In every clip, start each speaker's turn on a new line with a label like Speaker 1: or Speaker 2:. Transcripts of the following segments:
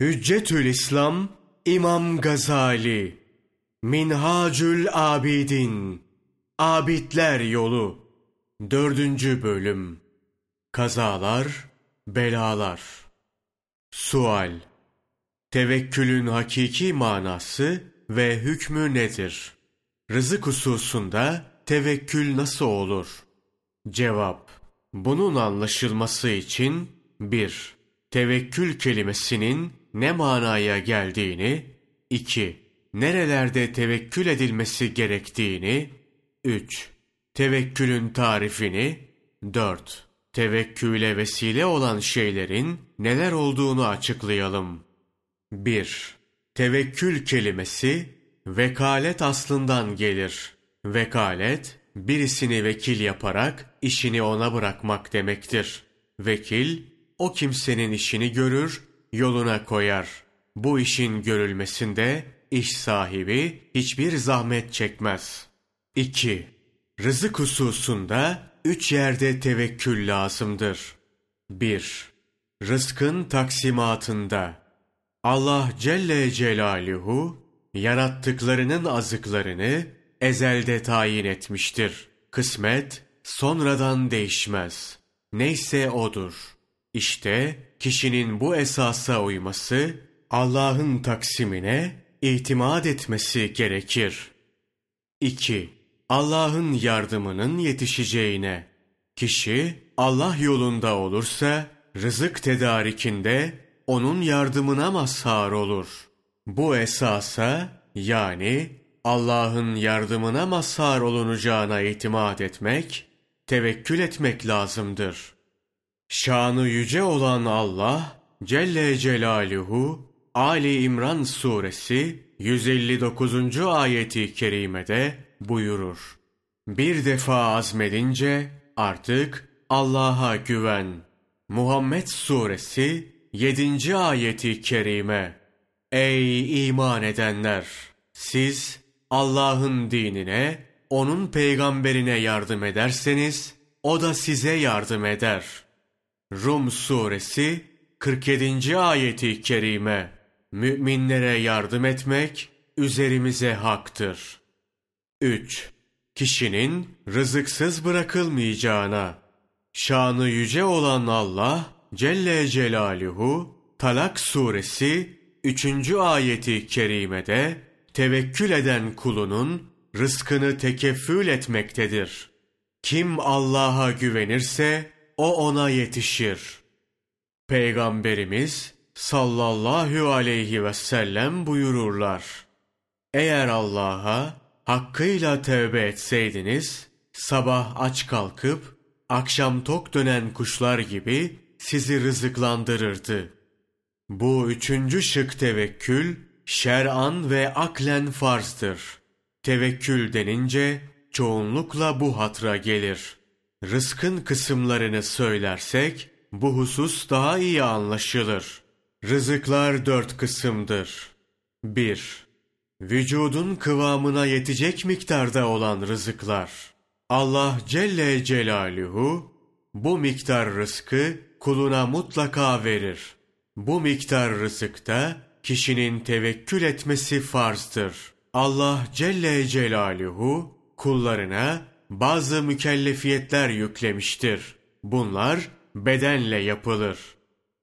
Speaker 1: Hüccetül İslam İmam Gazali. Minhacül Abidin Abidler Yolu. Dördüncü Bölüm. Kazalar, Belalar. Sual. Tevekkülün hakiki manası ve hükmü nedir? Rızık hususunda tevekkül nasıl olur? Cevap. Bunun anlaşılması için bir Tevekkül kelimesinin ne manaya geldiğini, 2. Nerelerde tevekkül edilmesi gerektiğini, 3. Tevekkülün tarifini, 4. Tevekküle vesile olan şeylerin neler olduğunu açıklayalım. 1. Tevekkül kelimesi vekalet aslından gelir. Vekalet, birisini vekil yaparak işini ona bırakmak demektir. Vekil, o kimsenin işini görür, yoluna koyar. Bu işin görülmesinde iş sahibi hiçbir zahmet çekmez. 2. Rızık hususunda üç yerde tevekkül lazımdır. 1. Rızkın taksimatında Allah Celle Celaluhu yarattıklarının azıklarını ezelde tayin etmiştir. Kısmet sonradan değişmez. Neyse odur. İşte kişinin bu esasa uyması, Allah'ın taksimine itimat etmesi gerekir. 2. Allah'ın yardımının yetişeceğine. Kişi Allah yolunda olursa rızık tedarikinde onun yardımına mazhar olur. Bu esasa yani Allah'ın yardımına mazhar olunacağına itimat etmek, tevekkül etmek lazımdır.'' Şanı yüce olan Allah Celle Celaluhu Ali İmran suresi 159. ayeti kerimede buyurur. Bir defa azmedince artık Allah'a güven. Muhammed suresi 7. ayeti kerime. Ey iman edenler! Siz Allah'ın dinine, onun peygamberine yardım ederseniz, o da size yardım eder.'' Rum suresi 47. ayeti kerime Müminlere yardım etmek üzerimize haktır. 3. Kişinin rızıksız bırakılmayacağına şanı yüce olan Allah Celle Celaluhu Talak suresi 3. ayeti kerimede tevekkül eden kulunun rızkını tekeffül etmektedir. Kim Allah'a güvenirse o ona yetişir. Peygamberimiz sallallahu aleyhi ve sellem buyururlar. Eğer Allah'a hakkıyla tövbe etseydiniz, sabah aç kalkıp, akşam tok dönen kuşlar gibi sizi rızıklandırırdı. Bu üçüncü şık tevekkül, şer'an ve aklen farzdır. Tevekkül denince çoğunlukla bu hatra gelir.'' Rızkın kısımlarını söylersek bu husus daha iyi anlaşılır. Rızıklar dört kısımdır. 1. Vücudun kıvamına yetecek miktarda olan rızıklar. Allah Celle Celaluhu bu miktar rızkı kuluna mutlaka verir. Bu miktar rızıkta kişinin tevekkül etmesi farzdır. Allah Celle Celaluhu kullarına bazı mükellefiyetler yüklemiştir. Bunlar bedenle yapılır.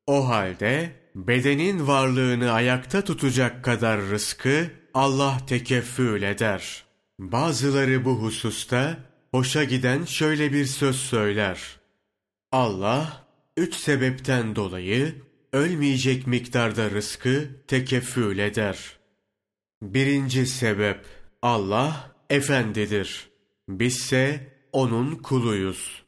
Speaker 1: O halde bedenin varlığını ayakta tutacak kadar rızkı Allah tekeffül eder. Bazıları bu hususta hoşa giden şöyle bir söz söyler. Allah üç sebepten dolayı ölmeyecek miktarda rızkı tekeffül eder. Birinci sebep Allah efendidir. Bizse onun kuluyuz.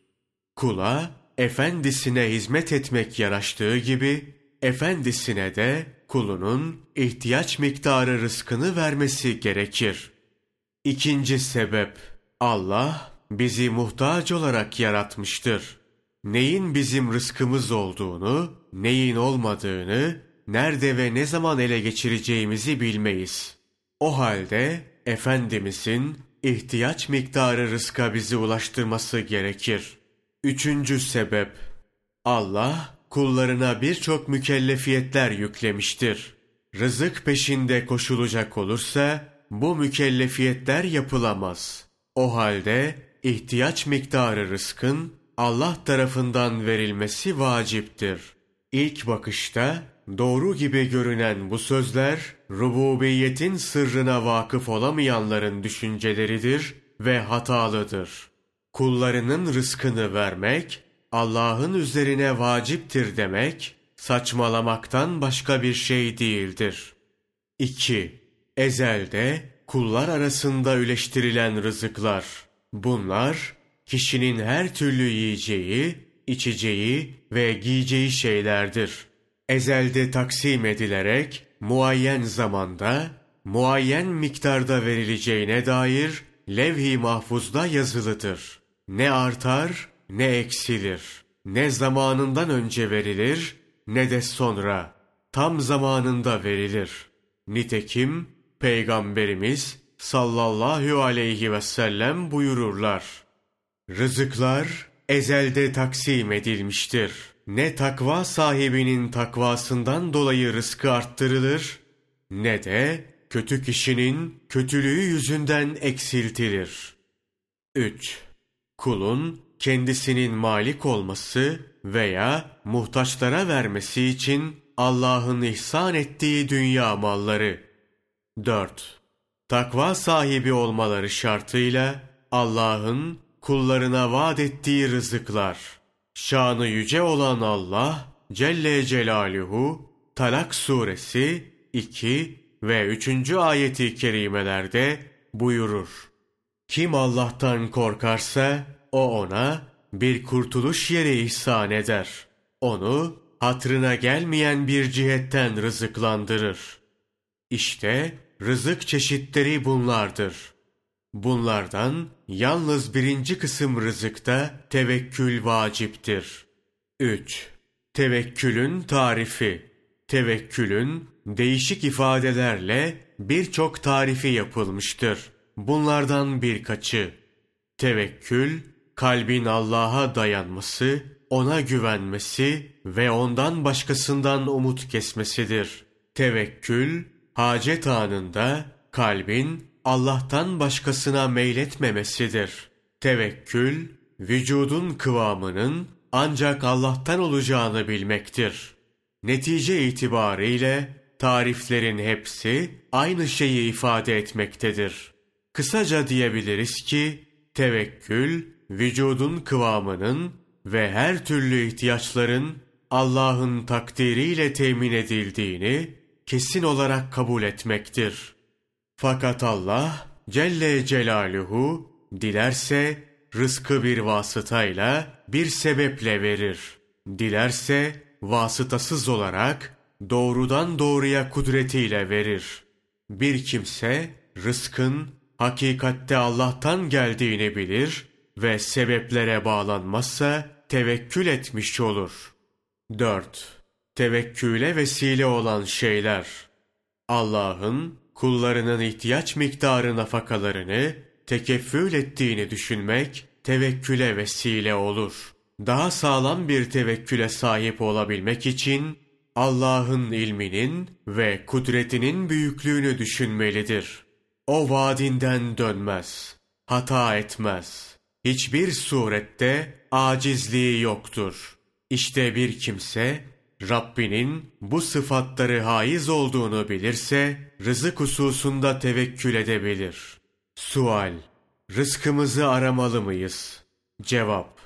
Speaker 1: Kula, efendisine hizmet etmek yaraştığı gibi, efendisine de kulunun ihtiyaç miktarı rızkını vermesi gerekir. İkinci sebep, Allah bizi muhtaç olarak yaratmıştır. Neyin bizim rızkımız olduğunu, neyin olmadığını, nerede ve ne zaman ele geçireceğimizi bilmeyiz. O halde Efendimizin ihtiyaç miktarı rızka bizi ulaştırması gerekir. Üçüncü sebep, Allah kullarına birçok mükellefiyetler yüklemiştir. Rızık peşinde koşulacak olursa bu mükellefiyetler yapılamaz. O halde ihtiyaç miktarı rızkın Allah tarafından verilmesi vaciptir. İlk bakışta doğru gibi görünen bu sözler rububiyetin sırrına vakıf olamayanların düşünceleridir ve hatalıdır. Kullarının rızkını vermek Allah'ın üzerine vaciptir demek saçmalamaktan başka bir şey değildir. 2. Ezelde kullar arasında üleştirilen rızıklar. Bunlar kişinin her türlü yiyeceği, içeceği ve giyeceği şeylerdir. Ezelde taksim edilerek muayyen zamanda, muayyen miktarda verileceğine dair levh-i mahfuzda yazılıdır. Ne artar ne eksilir. Ne zamanından önce verilir ne de sonra. Tam zamanında verilir. Nitekim Peygamberimiz sallallahu aleyhi ve sellem buyururlar. Rızıklar ezelde taksim edilmiştir. Ne takva sahibinin takvasından dolayı rızkı arttırılır, ne de kötü kişinin kötülüğü yüzünden eksiltilir. 3. Kulun kendisinin malik olması veya muhtaçlara vermesi için Allah'ın ihsan ettiği dünya malları. 4. Takva sahibi olmaları şartıyla Allah'ın kullarına vaat ettiği rızıklar. Şanı yüce olan Allah Celle Celaluhu Talak suresi 2 ve 3. ayeti kerimelerde buyurur. Kim Allah'tan korkarsa o ona bir kurtuluş yeri ihsan eder. Onu hatrına gelmeyen bir cihetten rızıklandırır. İşte rızık çeşitleri bunlardır. Bunlardan yalnız birinci kısım rızıkta tevekkül vaciptir. 3. Tevekkülün tarifi Tevekkülün değişik ifadelerle birçok tarifi yapılmıştır. Bunlardan birkaçı. Tevekkül, kalbin Allah'a dayanması, ona güvenmesi ve ondan başkasından umut kesmesidir. Tevekkül, hacet anında kalbin Allah'tan başkasına meyletmemesidir. Tevekkül, vücudun kıvamının ancak Allah'tan olacağını bilmektir. Netice itibariyle tariflerin hepsi aynı şeyi ifade etmektedir. Kısaca diyebiliriz ki tevekkül, vücudun kıvamının ve her türlü ihtiyaçların Allah'ın takdiriyle temin edildiğini kesin olarak kabul etmektir. Fakat Allah Celle Celaluhu dilerse rızkı bir vasıtayla bir sebeple verir. Dilerse vasıtasız olarak doğrudan doğruya kudretiyle verir. Bir kimse rızkın hakikatte Allah'tan geldiğini bilir ve sebeplere bağlanmazsa tevekkül etmiş olur. 4. Tevekküle vesile olan şeyler. Allah'ın kullarının ihtiyaç miktarı nafakalarını tekeffül ettiğini düşünmek tevekküle vesile olur. Daha sağlam bir tevekküle sahip olabilmek için Allah'ın ilminin ve kudretinin büyüklüğünü düşünmelidir. O vaadinden dönmez, hata etmez. Hiçbir surette acizliği yoktur. İşte bir kimse Rabbinin bu sıfatları haiz olduğunu bilirse rızık hususunda tevekkül edebilir. Sual Rızkımızı aramalı mıyız? Cevap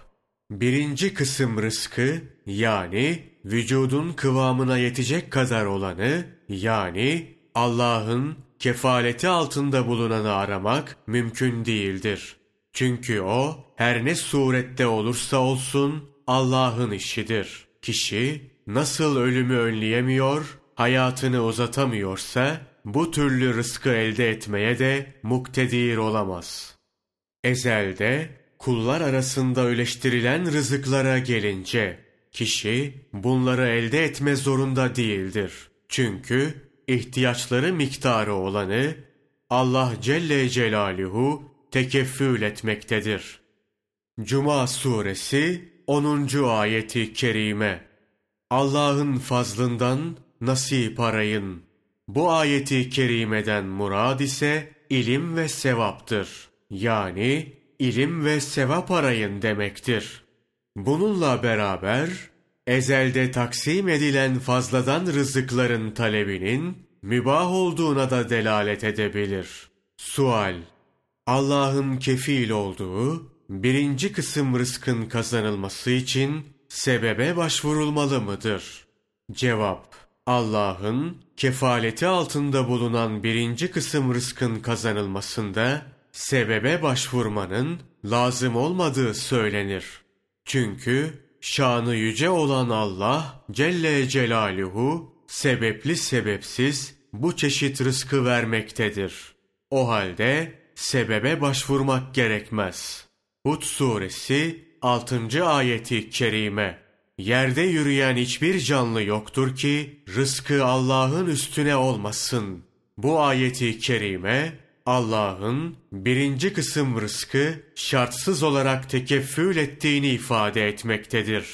Speaker 1: Birinci kısım rızkı yani vücudun kıvamına yetecek kadar olanı yani Allah'ın kefaleti altında bulunanı aramak mümkün değildir. Çünkü o her ne surette olursa olsun Allah'ın işidir. Kişi nasıl ölümü önleyemiyor, hayatını uzatamıyorsa bu türlü rızkı elde etmeye de muktedir olamaz. Ezelde kullar arasında öleştirilen rızıklara gelince kişi bunları elde etme zorunda değildir. Çünkü ihtiyaçları miktarı olanı Allah Celle Celaluhu tekeffül etmektedir. Cuma suresi 10. ayeti kerime Allah'ın fazlından nasip arayın. Bu ayeti kerimeden murad ise ilim ve sevaptır. Yani ilim ve sevap arayın demektir. Bununla beraber ezelde taksim edilen fazladan rızıkların talebinin mübah olduğuna da delalet edebilir. Sual Allah'ın kefil olduğu birinci kısım rızkın kazanılması için sebebe başvurulmalı mıdır? Cevap Allah'ın kefaleti altında bulunan birinci kısım rızkın kazanılmasında sebebe başvurmanın lazım olmadığı söylenir. Çünkü şanı yüce olan Allah Celle Celaluhu sebepli sebepsiz bu çeşit rızkı vermektedir. O halde sebebe başvurmak gerekmez. Hud suresi 6. ayeti kerime Yerde yürüyen hiçbir canlı yoktur ki rızkı Allah'ın üstüne olmasın. Bu ayeti kerime Allah'ın birinci kısım rızkı şartsız olarak tekeffül ettiğini ifade etmektedir.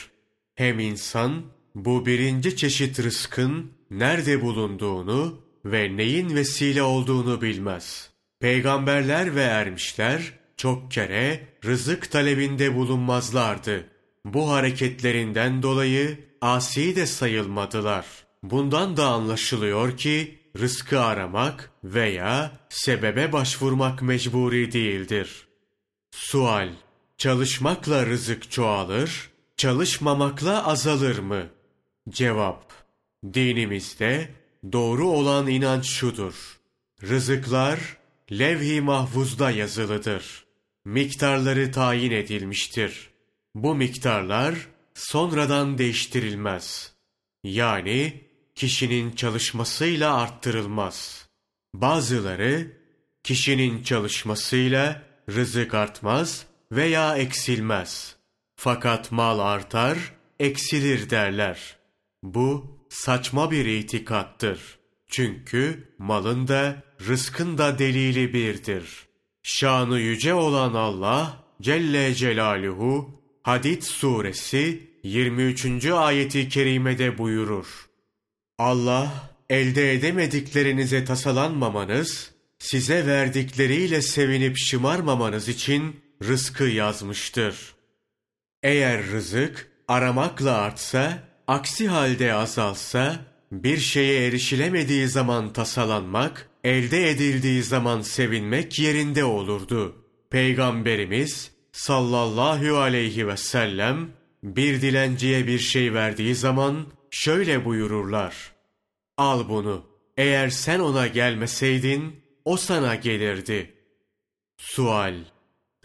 Speaker 1: Hem insan bu birinci çeşit rızkın nerede bulunduğunu ve neyin vesile olduğunu bilmez. Peygamberler ve ermişler çok kere rızık talebinde bulunmazlardı. Bu hareketlerinden dolayı asi de sayılmadılar. Bundan da anlaşılıyor ki rızkı aramak veya sebebe başvurmak mecburi değildir. Sual Çalışmakla rızık çoğalır, çalışmamakla azalır mı? Cevap Dinimizde doğru olan inanç şudur. Rızıklar levh-i mahfuzda yazılıdır. Miktarları tayin edilmiştir. Bu miktarlar sonradan değiştirilmez. Yani kişinin çalışmasıyla arttırılmaz. Bazıları kişinin çalışmasıyla rızık artmaz veya eksilmez. Fakat mal artar, eksilir derler. Bu saçma bir itikattır. Çünkü malın da rızkın da delili birdir. Şanı yüce olan Allah Celle Celaluhu Hadid suresi 23. ayeti kerimede buyurur. Allah elde edemediklerinize tasalanmamanız, size verdikleriyle sevinip şımarmamanız için rızkı yazmıştır. Eğer rızık aramakla artsa, aksi halde azalsa, bir şeye erişilemediği zaman tasalanmak, elde edildiği zaman sevinmek yerinde olurdu. Peygamberimiz sallallahu aleyhi ve sellem bir dilenciye bir şey verdiği zaman şöyle buyururlar. Al bunu. Eğer sen ona gelmeseydin o sana gelirdi. Sual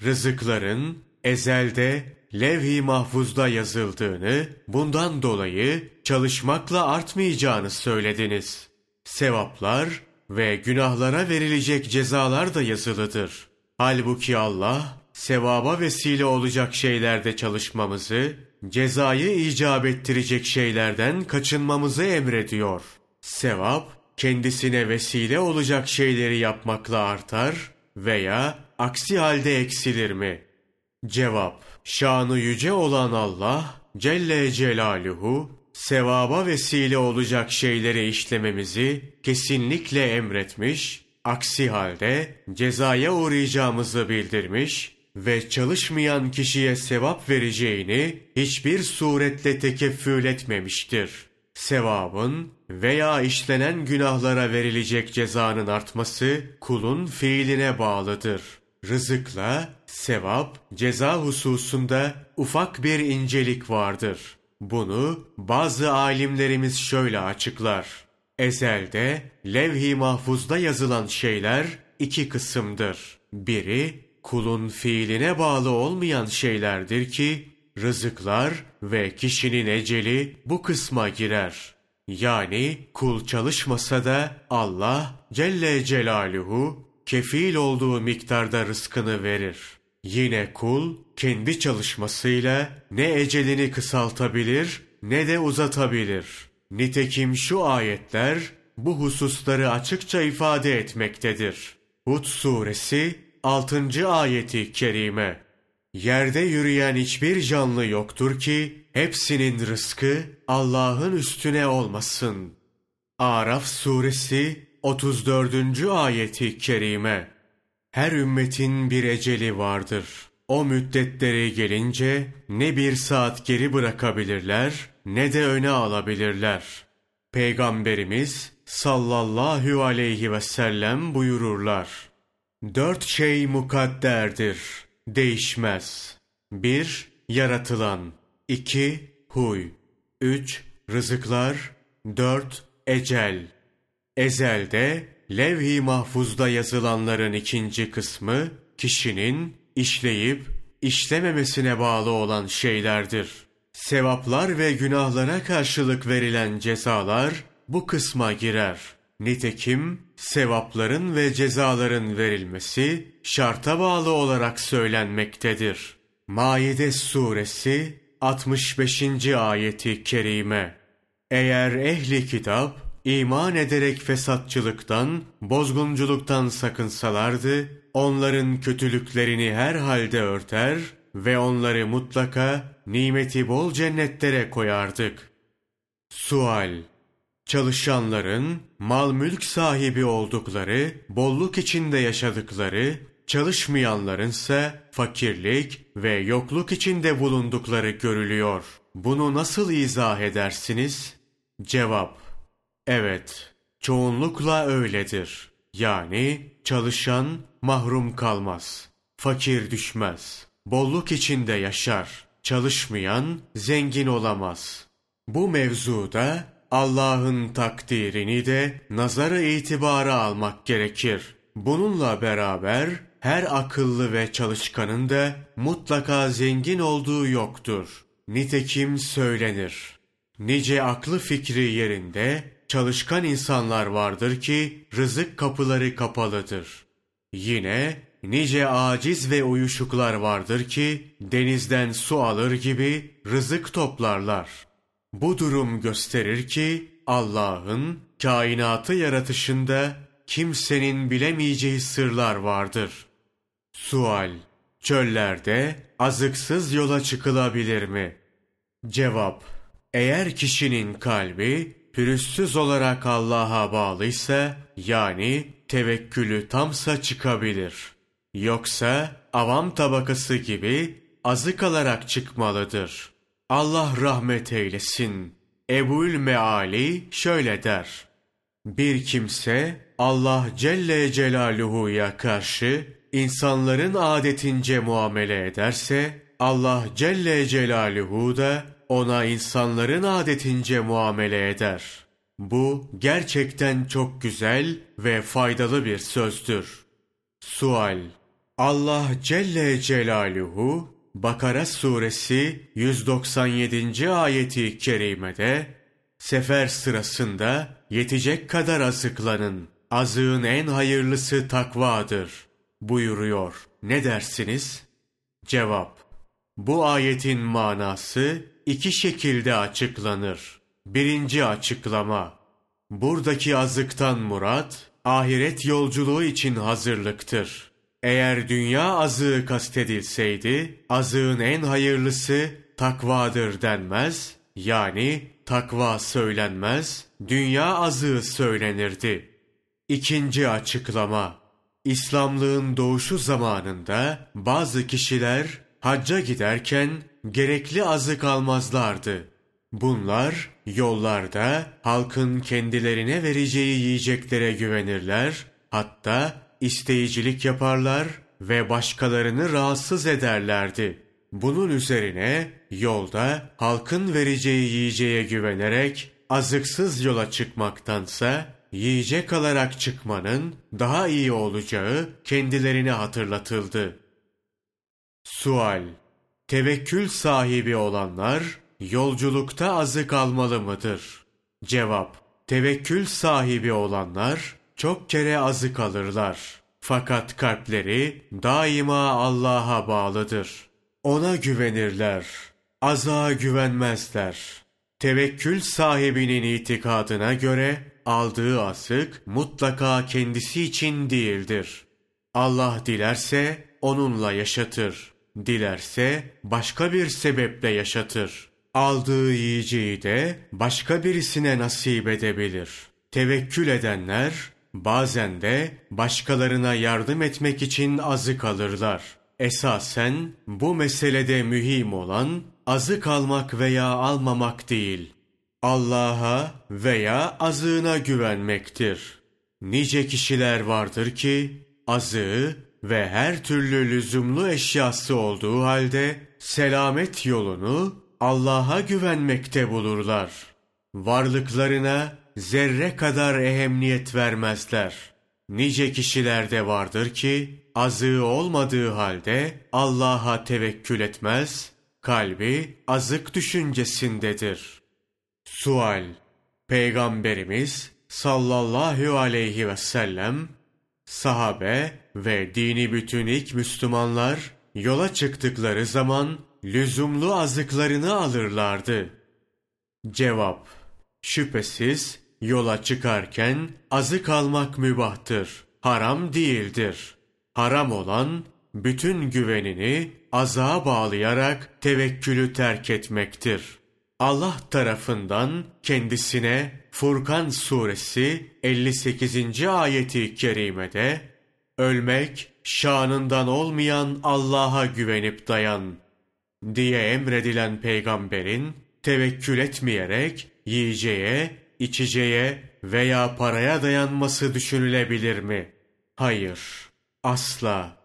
Speaker 1: Rızıkların ezelde levh-i mahfuzda yazıldığını, bundan dolayı çalışmakla artmayacağını söylediniz. Sevaplar ve günahlara verilecek cezalar da yazılıdır. Halbuki Allah, sevaba vesile olacak şeylerde çalışmamızı, cezayı icap ettirecek şeylerden kaçınmamızı emrediyor. Sevap, kendisine vesile olacak şeyleri yapmakla artar veya aksi halde eksilir mi? Cevap, şanı yüce olan Allah, Celle Celaluhu, sevaba vesile olacak şeyleri işlememizi kesinlikle emretmiş, aksi halde cezaya uğrayacağımızı bildirmiş ve çalışmayan kişiye sevap vereceğini hiçbir suretle tekeffül etmemiştir. Sevabın veya işlenen günahlara verilecek cezanın artması kulun fiiline bağlıdır. Rızıkla sevap, ceza hususunda ufak bir incelik vardır. Bunu bazı alimlerimiz şöyle açıklar. Ezelde, levh-i mahfuzda yazılan şeyler iki kısımdır. Biri, kulun fiiline bağlı olmayan şeylerdir ki, rızıklar ve kişinin eceli bu kısma girer. Yani kul çalışmasa da Allah Celle Celaluhu kefil olduğu miktarda rızkını verir. Yine kul kendi çalışmasıyla ne ecelini kısaltabilir ne de uzatabilir. Nitekim şu ayetler bu hususları açıkça ifade etmektedir. Hud suresi 6. ayeti kerime Yerde yürüyen hiçbir canlı yoktur ki hepsinin rızkı Allah'ın üstüne olmasın. Araf suresi 34. ayeti kerime. Her ümmetin bir eceli vardır. O müddetleri gelince ne bir saat geri bırakabilirler ne de öne alabilirler. Peygamberimiz sallallahu aleyhi ve sellem buyururlar. Dört şey mukadderdir, değişmez. Bir, yaratılan. iki huy. Üç, rızıklar. Dört, ecel. Ezelde, levh-i mahfuzda yazılanların ikinci kısmı, kişinin işleyip işlememesine bağlı olan şeylerdir. Sevaplar ve günahlara karşılık verilen cezalar bu kısma girer. Nitekim sevapların ve cezaların verilmesi şarta bağlı olarak söylenmektedir. Maide suresi 65. ayeti kerime. Eğer ehli kitap iman ederek fesatçılıktan, bozgunculuktan sakınsalardı, onların kötülüklerini her halde örter ve onları mutlaka nimeti bol cennetlere koyardık. Sual Çalışanların mal mülk sahibi oldukları, bolluk içinde yaşadıkları, çalışmayanların ise fakirlik ve yokluk içinde bulundukları görülüyor. Bunu nasıl izah edersiniz? Cevap Evet, çoğunlukla öyledir. Yani çalışan mahrum kalmaz, fakir düşmez, bolluk içinde yaşar, çalışmayan zengin olamaz. Bu mevzuda Allah'ın takdirini de nazara itibara almak gerekir. Bununla beraber her akıllı ve çalışkanın da mutlaka zengin olduğu yoktur. Nitekim söylenir. Nice aklı fikri yerinde çalışkan insanlar vardır ki rızık kapıları kapalıdır. Yine nice aciz ve uyuşuklar vardır ki denizden su alır gibi rızık toplarlar. Bu durum gösterir ki Allah'ın kainatı yaratışında kimsenin bilemeyeceği sırlar vardır. Sual Çöllerde azıksız yola çıkılabilir mi? Cevap Eğer kişinin kalbi pürüzsüz olarak Allah'a bağlıysa yani tevekkülü tamsa çıkabilir. Yoksa avam tabakası gibi azık alarak çıkmalıdır. Allah rahmet eylesin. Ebu'l Meali şöyle der. Bir kimse Allah Celle Celaluhu'ya karşı insanların adetince muamele ederse Allah Celle Celaluhu da ona insanların adetince muamele eder. Bu gerçekten çok güzel ve faydalı bir sözdür. Sual Allah Celle Celaluhu Bakara suresi 197. ayeti kerimede sefer sırasında yetecek kadar azıklanın. Azığın en hayırlısı takvadır buyuruyor. Ne dersiniz? Cevap Bu ayetin manası iki şekilde açıklanır. Birinci açıklama Buradaki azıktan murat, ahiret yolculuğu için hazırlıktır. Eğer dünya azığı kastedilseydi, azığın en hayırlısı takvadır denmez, yani takva söylenmez, dünya azığı söylenirdi. İkinci açıklama, İslamlığın doğuşu zamanında bazı kişiler hacca giderken gerekli azık almazlardı. Bunlar yollarda halkın kendilerine vereceği yiyeceklere güvenirler, hatta isteyicilik yaparlar ve başkalarını rahatsız ederlerdi. Bunun üzerine yolda halkın vereceği yiyeceğe güvenerek azıksız yola çıkmaktansa yiyecek alarak çıkmanın daha iyi olacağı kendilerine hatırlatıldı. Sual Tevekkül sahibi olanlar yolculukta azık almalı mıdır? Cevap Tevekkül sahibi olanlar çok kere azı kalırlar. Fakat kalpleri daima Allah'a bağlıdır. Ona güvenirler. Aza güvenmezler. Tevekkül sahibinin itikadına göre aldığı asık mutlaka kendisi için değildir. Allah dilerse onunla yaşatır. Dilerse başka bir sebeple yaşatır. Aldığı yiyeceği de başka birisine nasip edebilir. Tevekkül edenler bazen de başkalarına yardım etmek için azık alırlar. Esasen bu meselede mühim olan azık almak veya almamak değil. Allah'a veya azığına güvenmektir. Nice kişiler vardır ki azığı ve her türlü lüzumlu eşyası olduğu halde selamet yolunu Allah'a güvenmekte bulurlar. Varlıklarına zerre kadar ehemmiyet vermezler. Nice kişiler de vardır ki azığı olmadığı halde Allah'a tevekkül etmez, kalbi azık düşüncesindedir. Sual Peygamberimiz sallallahu aleyhi ve sellem sahabe ve dini bütün ilk Müslümanlar yola çıktıkları zaman lüzumlu azıklarını alırlardı. Cevap Şüphesiz yola çıkarken azık almak mübahtır, haram değildir. Haram olan bütün güvenini azağa bağlayarak tevekkülü terk etmektir. Allah tarafından kendisine Furkan suresi 58. ayeti kerimede ölmek şanından olmayan Allah'a güvenip dayan diye emredilen peygamberin tevekkül etmeyerek yiyeceğe, içeceğe veya paraya dayanması düşünülebilir mi? Hayır, asla.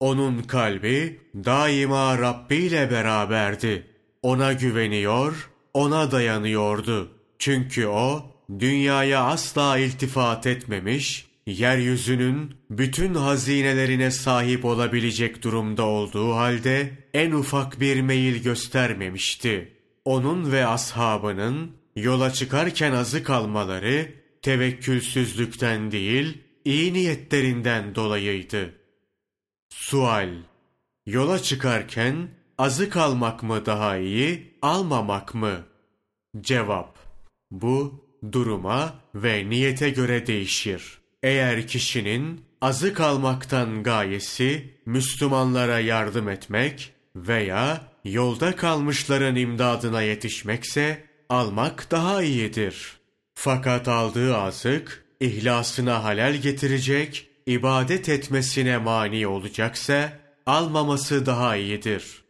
Speaker 1: Onun kalbi daima Rabbi ile beraberdi. Ona güveniyor, ona dayanıyordu. Çünkü o dünyaya asla iltifat etmemiş, yeryüzünün bütün hazinelerine sahip olabilecek durumda olduğu halde en ufak bir meyil göstermemişti. Onun ve ashabının yola çıkarken azı kalmaları tevekkülsüzlükten değil, iyi niyetlerinden dolayıydı. Sual Yola çıkarken azı kalmak mı daha iyi, almamak mı? Cevap Bu duruma ve niyete göre değişir. Eğer kişinin azı kalmaktan gayesi Müslümanlara yardım etmek veya yolda kalmışların imdadına yetişmekse almak daha iyidir. Fakat aldığı azık ihlasına halal getirecek, ibadet etmesine mani olacaksa almaması daha iyidir.